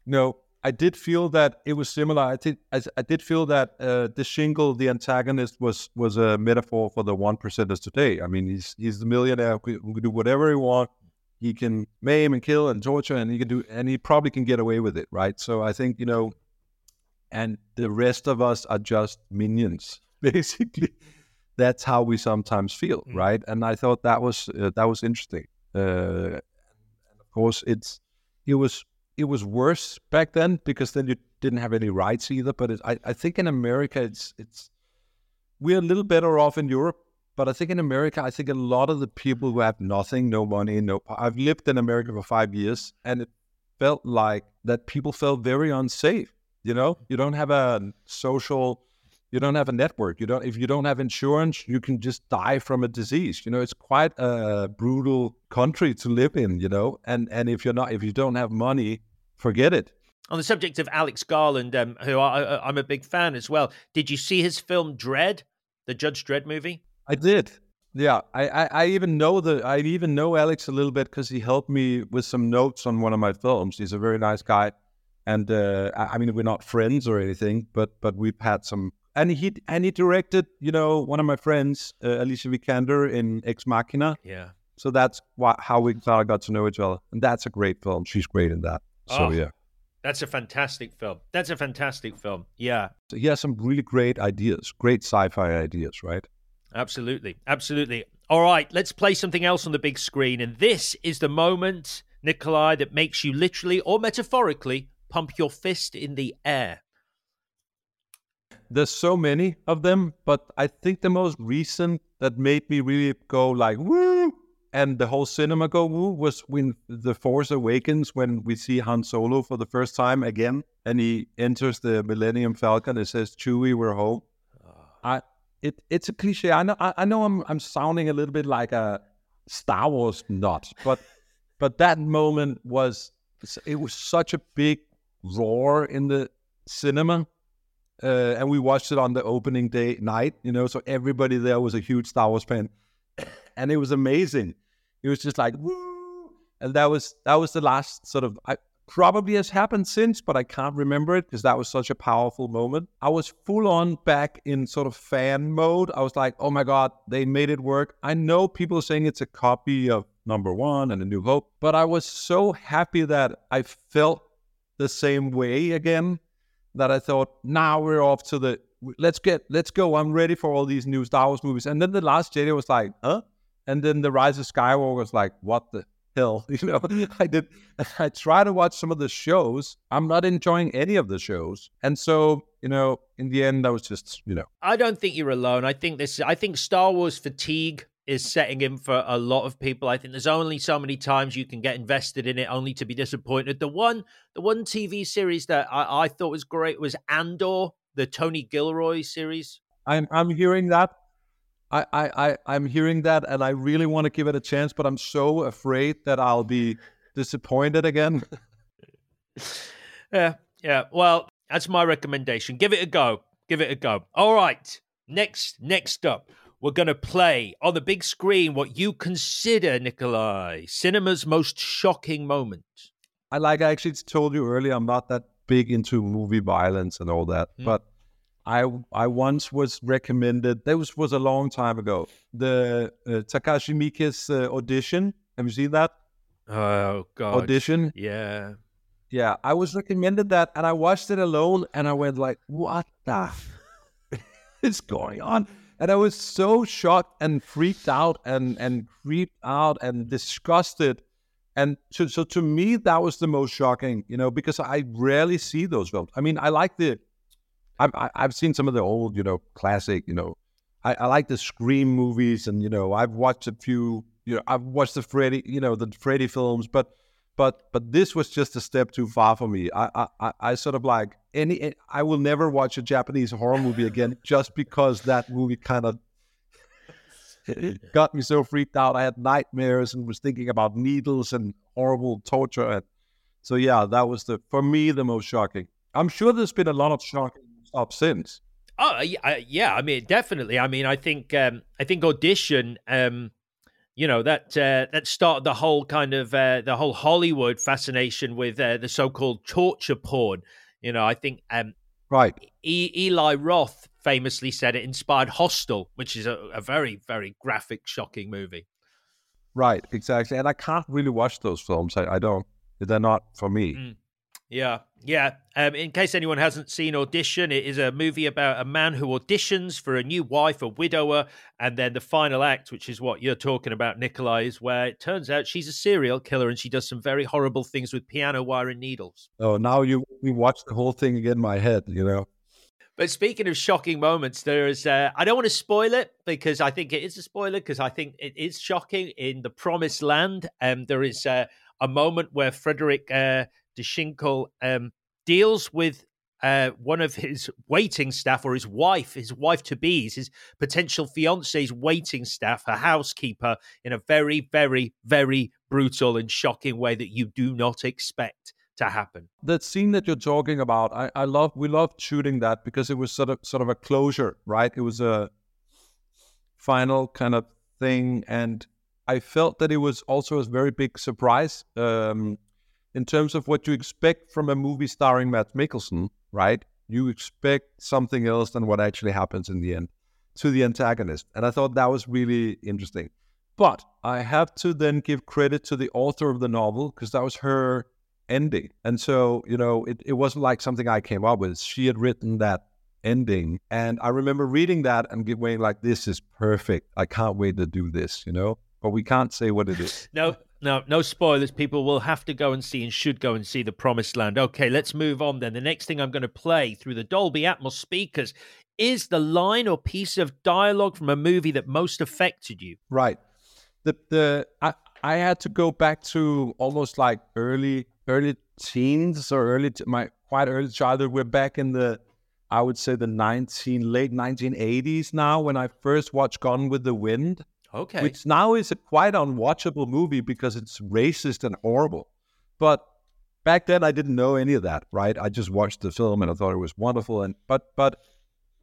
no I did feel that it was similar. I did I, I did feel that uh, de Schinkel the antagonist was was a metaphor for the one percenters today. I mean he's he's the millionaire who can do whatever he wants he can maim and kill and torture and he can do and he probably can get away with it right? So I think you know and the rest of us are just minions basically. That's how we sometimes feel Mm. right? And i thought that was uh, that was interesting. Uh, and of course it's it was it was worse back then because then you didn't have any rights either but it, I, I think in america it's it's we're a little better off in europe but i think in america i think a lot of the people who have nothing no money no. I've lived in america for five years and it felt like that people felt very unsafe you know you don't have a social you don't have a network you don't if you don't have insurance you can just die from a disease you know it's quite a brutal country to live in you know and and if you're not if you don't have money forget it On the subject of Alex Garland, um, who I, I'm a big fan as well, did you see his film Dredd, the Judge Dredd movie? i did yeah i i, I even know the i even know alex a little bit because he helped me with some notes on one of my films he's a very nice guy and uh, I, I mean we're not friends or anything but but we've had some and he and he directed you know one of my friends uh, alicia vikander in ex machina Yeah. So that's why, how we kind of got to know each other. And that's a great film. She's great in that. So, Oh. yeah. That's a fantastic film. That's a fantastic film. Yeah, So he has some really great ideas, great sci fi ideas, right? absolutely. Absolutely. All right, let's play something else on the big screen. And this is the moment, Nikolaj, that makes you literally or metaphorically pump your fist in the air. There's so many of them, but I think the most recent that made me really go like, woo, and the whole cinema go woo was when The Force Awakens, when we see Han Solo for the first time again. and he enters the Millennium Falcon. It says, "Chewie, we're home." I it it's a cliche. I know I, I know I'm I'm sounding a little bit like a Star Wars nut, but but that moment was it was such a big roar in the cinema. Uh, and we watched it on the opening day night, you know, so everybody there was a huge Star Wars fan, and it was amazing. It was just like woo, and that was that was the last sort of I, probably has happened since, but I can't remember it because that was such a powerful moment. I was full on back in sort of fan mode. I was like, oh my god, they made it work. I know people are saying it's a copy of Number One and A New Hope, but I was so happy that I felt the same way again that I thought, now we're off to the let's get let's go. I'm ready for all these new Star Wars movies. And then the last Jedi was like, huh? And then the Rise of Skywalker was like, what the hell? You know, I did I try to watch some of the shows. I'm not enjoying any of the shows. And so, you know, in the end I was just, you know. I don't think you're alone. I think this I think Star Wars fatigue is setting in for a lot of people. I think there's only so many times you can get invested in it only to be disappointed. The one the one TV series that I, I thought was great was Andor, the Tony Gilroy series. I'm I'm hearing that. I, I, I I'm hearing that and I really want to give it a chance, but I'm so afraid that I'll be disappointed again. yeah, yeah. Well, that's my recommendation. Give it a go. Give it a go. All right. Next next up we're going to play on the big screen what you consider, Nikolaj, cinema's most shocking moment. I like I actually told you earlier, I'm not that big into movie violence and all that, mm. but I I once was recommended. That was was a long time ago. The uh, Takashi Miike's uh, audition. Have you seen that? Oh God! Audition. Yeah. Yeah, I was recommended that, and I watched it alone, and I went like, "What the is going on?" and I was so shocked and freaked out and and creeped out and disgusted. And so, so to me, that was the most shocking, you know, because I rarely see those films. I mean, I like the, I've I've seen some of the old, you know, classic, you know, I, I like the Scream movies, and you know, I've watched a few, you know, I've watched the Freddy, you know, the Freddy films, but but but this was just a step too far for me. I I, I sort of like any. Eh, I will never watch a Japanese horror movie again just because that movie kind of eh, eh, got me so freaked out. I had nightmares and was thinking about needles and horrible torture. And so yeah, that was the for me the most shocking. I'm sure there's been a lot of shocking stuff since. Oh yeah, I mean definitely. I mean, I think um, I think audition. Um, you know that uh, that started the whole kind of uh, the whole Hollywood fascination with uh, the so-called torture porn. You know, I think um, right. E- Eli Roth famously said it inspired Hostel, which is a, a, very very graphic, shocking movie. Right, exactly. And I can't really watch those films. I, I don't. They're not for me. Mm. Yeah, yeah. Um, in case anyone hasn't seen Audition, it is a movie about a man who auditions for a new wife, a widower, and then the final act, which is what you're talking about, Nikolaj, is where it turns out she's a serial killer and she does some very horrible things with piano wire and needles. Oh, now you we watch the whole thing again in my head, you know. But speaking of shocking moments, there is. Uh, I don't want to spoil it because I think it is a spoiler because I think it is shocking in the Promised Land. Um, there is uh, a moment where Frederick uh, de Schinkel um, deals with uh, one of his waiting staff or his wife, his wife to be, his potential fiance's waiting staff, her housekeeper, in a very, very, very brutal and shocking way that you do not expect to happen. That scene that you're talking about, I, I love. We loved shooting that because it was sort of sort of a closure, right? It was a final kind of thing, and I felt that it was also a very big surprise. Um, in terms of what you expect from a movie starring Mads Mikkelsen, right? You expect something else than what actually happens in the end to the antagonist. And I thought that was really interesting. But I have to then give credit to the author of the novel because that was her ending. And so, you know, it, it wasn't like something I came up with. She had written that ending. And I remember reading that and going like, this is perfect. I can't wait to do this, you know? But we can't say what it is. no, no, no spoilers. People will have to go and see and should go and see The Promised Land. Okay, let's move on then. The next thing I'm going to play through the Dolby Atmos speakers is the line or piece of dialogue from a movie that most affected you. Right. The the I I had to go back to almost like early early teens or early my quite early childhood. We're back in the, I would say the nineteen late nineteen eighties now when I first watched Gone with the Wind. Okay. Which now is a quite unwatchable movie because it's racist and horrible. But back then I didn't know any of that, right? I just watched the film and I thought it was wonderful. And but but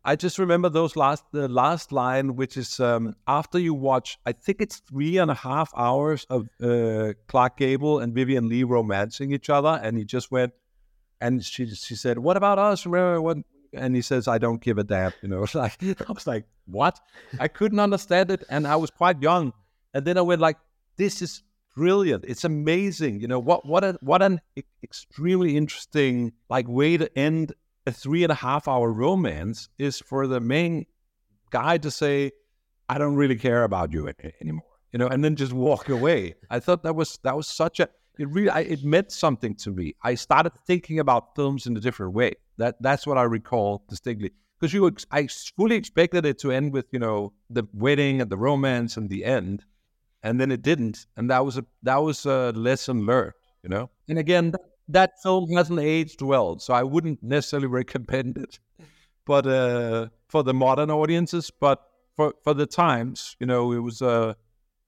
I just remember those last the last line, which is um, after you watch, I think it's three and a half hours of uh, Clark Gable and Vivien Leigh romancing each other, and he just went, and she she said, "What about us? Remember what?" And he says, "I don't give a damn." You know, like I was like, "What?" I couldn't understand it, and I was quite young, and then I went like, "This is brilliant! It's amazing!" You know what? What a what an extremely interesting like way to end a three and a half hour romance is for the main guy to say, I don't really care about you anymore, you know, and then just walk away. I thought that was that was such a it really I, it meant something to me. I started thinking about films in a different way. That that's what I recall distinctly because you I fully expected it to end with you know the wedding and the romance and the end, and then it didn't, and that was a that was a lesson learned, you know. And again, that film hasn't aged well, so I wouldn't necessarily recommend it. But uh, for the modern audiences, but for for the times, you know, it was a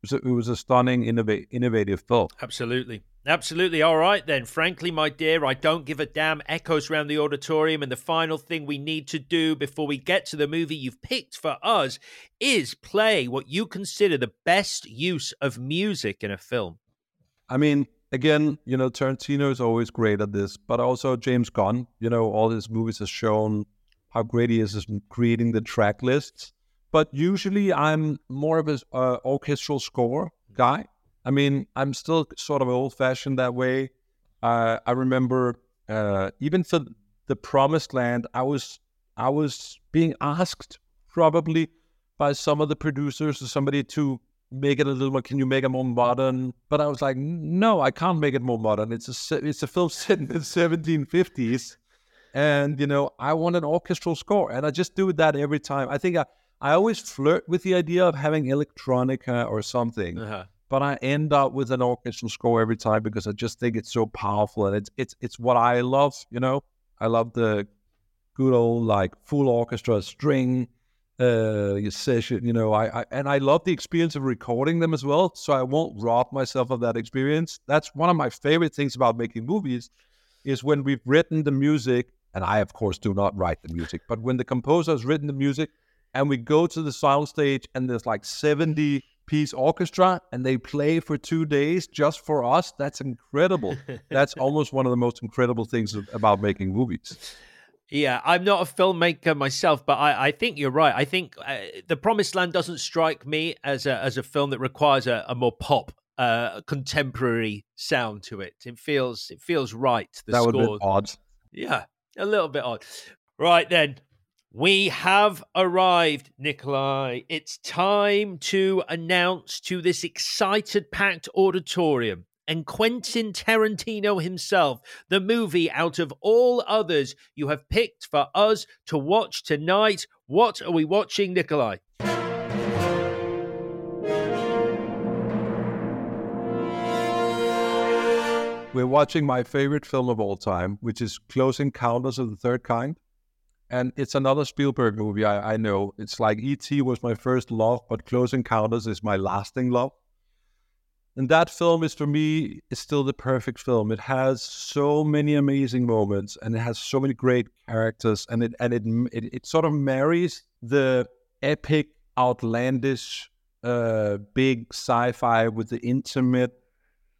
it was a, it was a stunning, innov- innovative film. Absolutely. Absolutely. All right, then. Frankly, my dear, I don't give a damn. Echoes around the auditorium. And the final thing we need to do before we get to the movie you've picked for us is play what you consider the best use of music in a film. I mean, again, you know, Tarantino is always great at this, but also James Gunn, you know, all his movies have shown how great he is in creating the track lists. But usually I'm more of an uh, orchestral score guy. I mean, I'm still sort of old fashioned that way. Uh, I remember uh, even for the Promised Land, I was I was being asked probably by some of the producers or somebody to make it a little more can you make it more modern but i was like no i can't make it more modern it's a it's a film set in the 1750s and you know i want an orchestral score and i just do that every time i think i i always flirt with the idea of having electronica or something uh-huh. But i end up with an orchestral score every time because i just think it's so powerful and it's it's it's what i love you know i love the good old like full orchestra string uh, session. You know, I, I and I love the experience of recording them as well. So I won't rob myself of that experience. That's one of my favorite things about making movies, is when we've written the music, and I of course do not write the music, but when the composer has written the music, and we go to the sound stage, and there's like seventy piece orchestra and they play for two days just for us that's incredible that's almost one of the most incredible things about making movies yeah, I'm not a filmmaker myself, but I, I think you're right. I think uh, The Promised Land doesn't strike me as a as a film that requires a, a more pop, uh, contemporary sound to it. It feels it feels right. The that score. would be odd. Yeah, a little bit odd. Right then, we have arrived, Nikolaj. It's time to announce to this excited, packed auditorium and Quentin Tarantino himself, the movie out of all others you have picked for us to watch tonight. What are we watching, Nikolaj? We're watching my favorite film of all time, which is Close Encounters of the Third Kind. And it's another Spielberg movie, I, I know. It's like E.T. was my first love, but Close Encounters is my lasting love. And that film is for me is still the perfect film. It has so many amazing moments and it has so many great characters and it and it it, it sort of marries the epic, outlandish, uh, big sci-fi with the intimate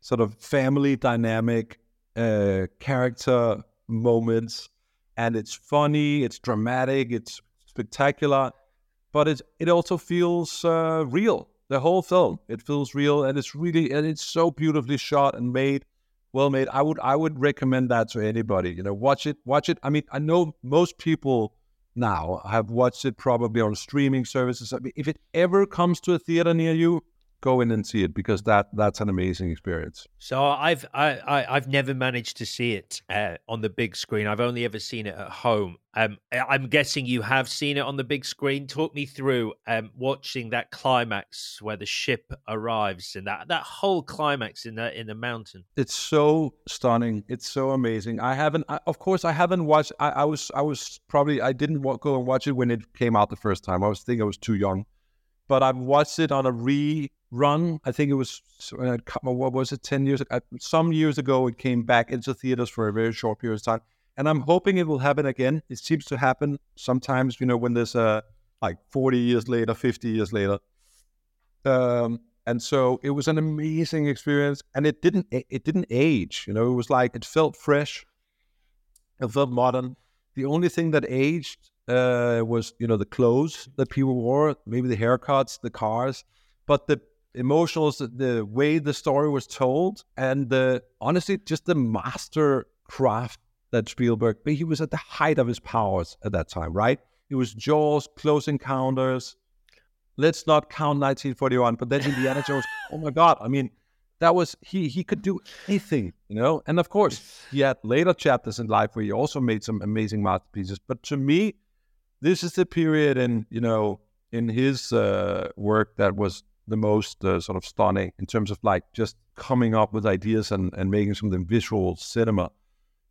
sort of family dynamic uh, character moments. And it's funny, it's dramatic, it's spectacular, but it it also feels uh, real the whole film. It feels real and it's really and it's so beautifully shot and made, well made. I would I would recommend that to anybody. You know, watch it, watch it. I mean, I know most people now have watched it probably on streaming services. I mean, if it ever comes to a theater near you, go in and see it because that that's an amazing experience. So I've I, I have never managed to see it uh, on the big screen. I've only ever seen it at home. Um, I'm guessing you have seen it on the big screen. Talk me through um, watching that climax where the ship arrives and that that whole climax in the in the mountain. It's so stunning. It's so amazing. I haven't, I, of course, I haven't watched. I, I was I was probably I didn't go and watch it when it came out the first time. I was thinking I was too young but I've watched it on a rerun. I think it was what was it, ten years? Uh, some years ago, it came back into theaters for a very short period of time, and I'm hoping it will happen again. It seems to happen sometimes, you know, when there's a like 40 years later, 50 years later. Um, and so it was an amazing experience, and it didn't it didn't age. You know, it was like it felt fresh, it felt modern. The only thing that aged uh, was you know the clothes that people wore, maybe the haircuts, the cars, but the emotionals, the way the story was told, and the honestly just the master craft that Spielberg. But He was at the height of his powers at that time, right? It was Jaws, Close Encounters. Let's not count 1941, but then Indiana Jones. Oh my God! I mean, that was he. He could do anything, you know. And of course, he had later chapters in life where he also made some amazing masterpieces. But to me, this is the period in you know in his uh, work that was the most uh, sort of stunning in terms of like just coming up with ideas and, and making something visual cinema.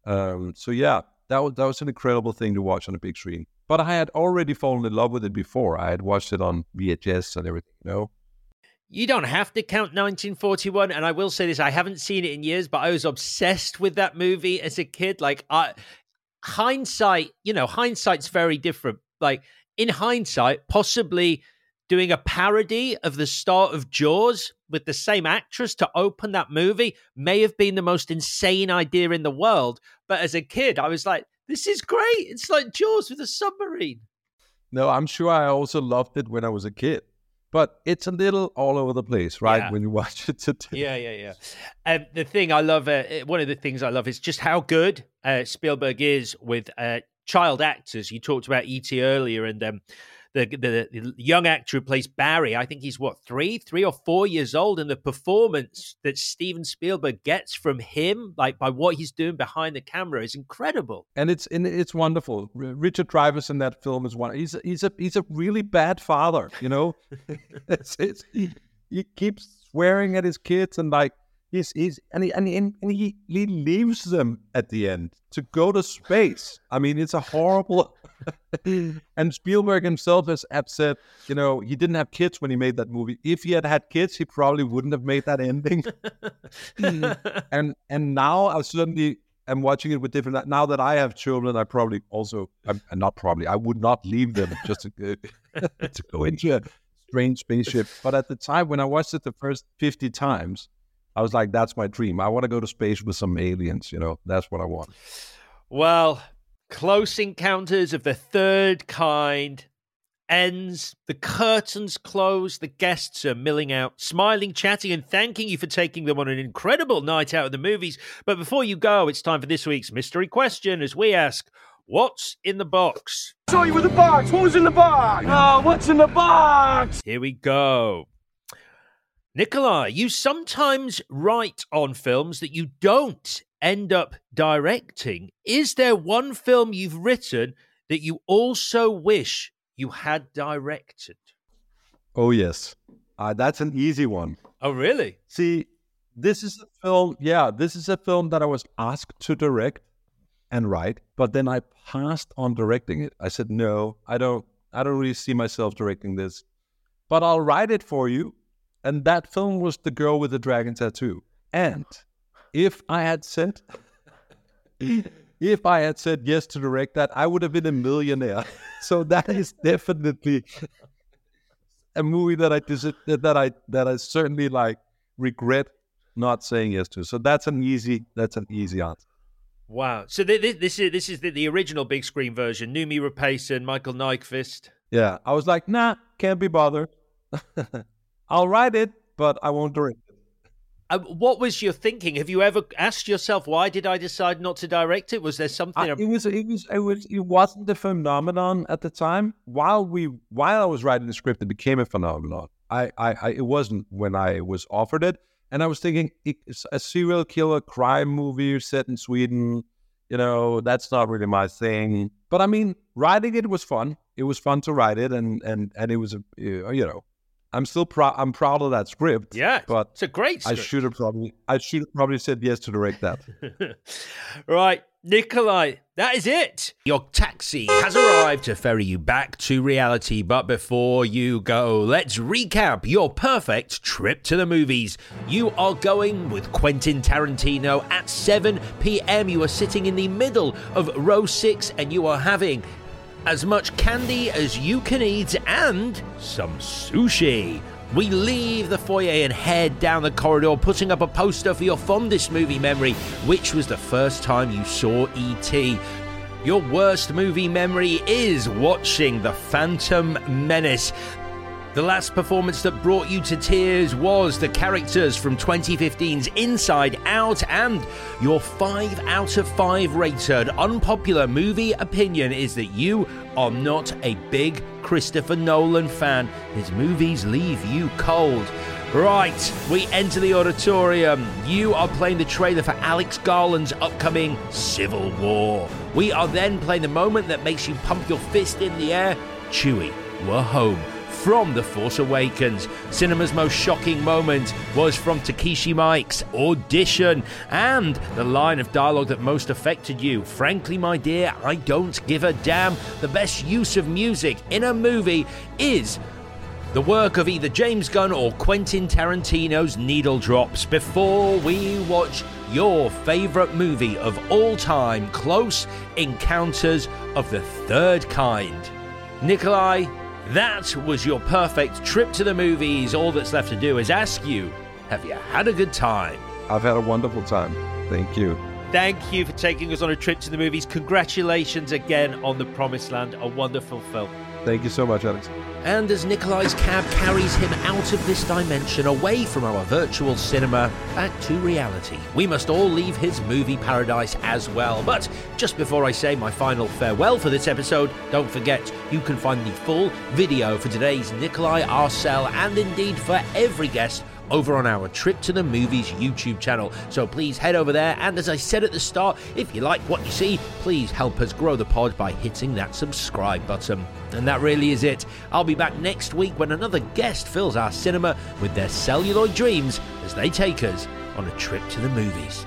Um, so yeah, that was that was an incredible thing to watch on a big screen. But I had already fallen in love with it before. I had watched it on VHS and everything, you know. You don't have to count 1941, and I will say this: I haven't seen it in years, but I was obsessed with that movie as a kid. Like, I, hindsight, you know, hindsight's very different. Like in hindsight, possibly doing a parody of the start of Jaws with the same actress to open that movie may have been the most insane idea in the world. But as a kid, I was like, this is great. It's like Jaws with a submarine. No, I'm sure I also loved it when I was a kid but it's a little all over the place, right? Yeah. When you watch it today. Yeah, yeah, yeah. Um, the thing I love, uh, one of the things I love is just how good uh, Spielberg is with uh, child actors. You talked about E.T. earlier, and um, the, the, the young actor who plays Barry, I think he's what three, three or four years old, and the performance that Steven Spielberg gets from him, like by what he's doing behind the camera, is incredible. And it's and it's wonderful. Richard Dreyfuss in that film is one. He's a, he's a he's a really bad father, you know. it's, it's, he, he keeps swearing at his kids and like he's he's and he and, he, and he, he leaves them at the end to go to space. I mean, it's a horrible and Spielberg himself has said, you know, he didn't have kids when he made that movie. If he had had kids, he probably wouldn't have made that ending. and and now I certainly am watching it with different. Now that I have children, I probably also, I'm, not probably, I would not leave them just to, to go into a strange spaceship. But at the time when I watched it the first fifty times, I was like, that's my dream. I want to go to space with some aliens. You know, that's what I want. Well, Close Encounters of the Third Kind ends. The curtains close. The guests are milling out, smiling, chatting, and thanking you for taking them on an incredible night out of the movies. But before you go, it's time for this week's mystery question as we ask, What's in the box? I Saw you with the box. What was in the box? Oh, what's in the box? Here we go. Nikolaj, you sometimes write on films that you don't end up directing, is there one film you've written that you also wish you had directed? Oh, yes. Uh, that's an easy one. Oh, really? See, this is a film, yeah, this is a film that I was asked to direct and write, but then I passed on directing it. I said, no, I don't, I don't really see myself directing this, but I'll write it for you. And that film was The Girl with the Dragon Tattoo. And if I had said if I had said yes to direct that, I would have been a millionaire. so that is definitely a movie that I that I that I certainly like regret not saying yes to. So that's an easy that's an easy answer. Wow. So this, this is this is the, the original big screen version. Noomi Rapace and Michael Nyqvist. Yeah, I was like, nah, can't be bothered. I'll write it, but I won't direct. Uh, what was your thinking? Have you ever asked yourself why did I decide not to direct it? Was there something? I, it was it was it was it wasn't a phenomenon at the time. While we while I was writing the script, it became a phenomenon. I I, I, I it wasn't when I was offered it, and I was thinking it's a serial killer crime movie set in Sweden. You know, that's not really my thing. But I mean, writing it was fun. It was fun to write it, and and and it was a you know I'm still proud. I'm proud of that script. Yeah, but it's a great. Script. I should have probably. I should have probably said yes to direct that. right, Nikolaj. That is it. Your taxi has arrived to ferry you back to reality. But before you go, let's recap your perfect trip to the movies. You are going with Quentin Tarantino at 7 p.m. You are sitting in the middle of row six, and you are having as much candy as you can eat, and some sushi. We leave the foyer and head down the corridor, putting up a poster for your fondest movie memory, which was the first time you saw E.T. Your worst movie memory is watching The Phantom Menace. The last performance that brought you to tears was the characters from 2015's Inside Out, and your 5 out of 5 rated unpopular movie opinion is that you are not a big Christopher Nolan fan. His movies leave you cold. Right, we enter the auditorium. You are playing the trailer for Alex Garland's upcoming Civil War. We are then playing the moment that makes you pump your fist in the air. Chewie, we're home from The Force Awakens. Cinema's most shocking moment was from Takeshi Miike's audition and the line of dialogue that most affected you. Frankly, my dear, I don't give a damn. The best use of music in a movie is the work of either James Gunn or Quentin Tarantino's Needle Drops. Before we watch your favourite movie of all time, Close Encounters of the Third Kind. Nikolaj, that was your perfect trip to the movies. All that's left to do is ask you have you had a good time? I've had a wonderful time. Thank you. Thank you for taking us on a trip to the movies. Congratulations again on The Promised Land, a wonderful film. Thank you so much, Alex. And as Nikolaj's cab carries him out of this dimension, away from our virtual cinema, back to reality, we must all leave his movie paradise as well. But just before I say my final farewell for this episode, don't forget you can find the full video for today's Nikolaj Arcel and indeed for every guest over on our Trip to the Movies YouTube channel. So please head over there. And as I said at the start, if you like what you see, please help us grow the pod by hitting that subscribe button. And that really is it. I'll be back next week when another guest fills our cinema with their celluloid dreams as they take us on a trip to the movies.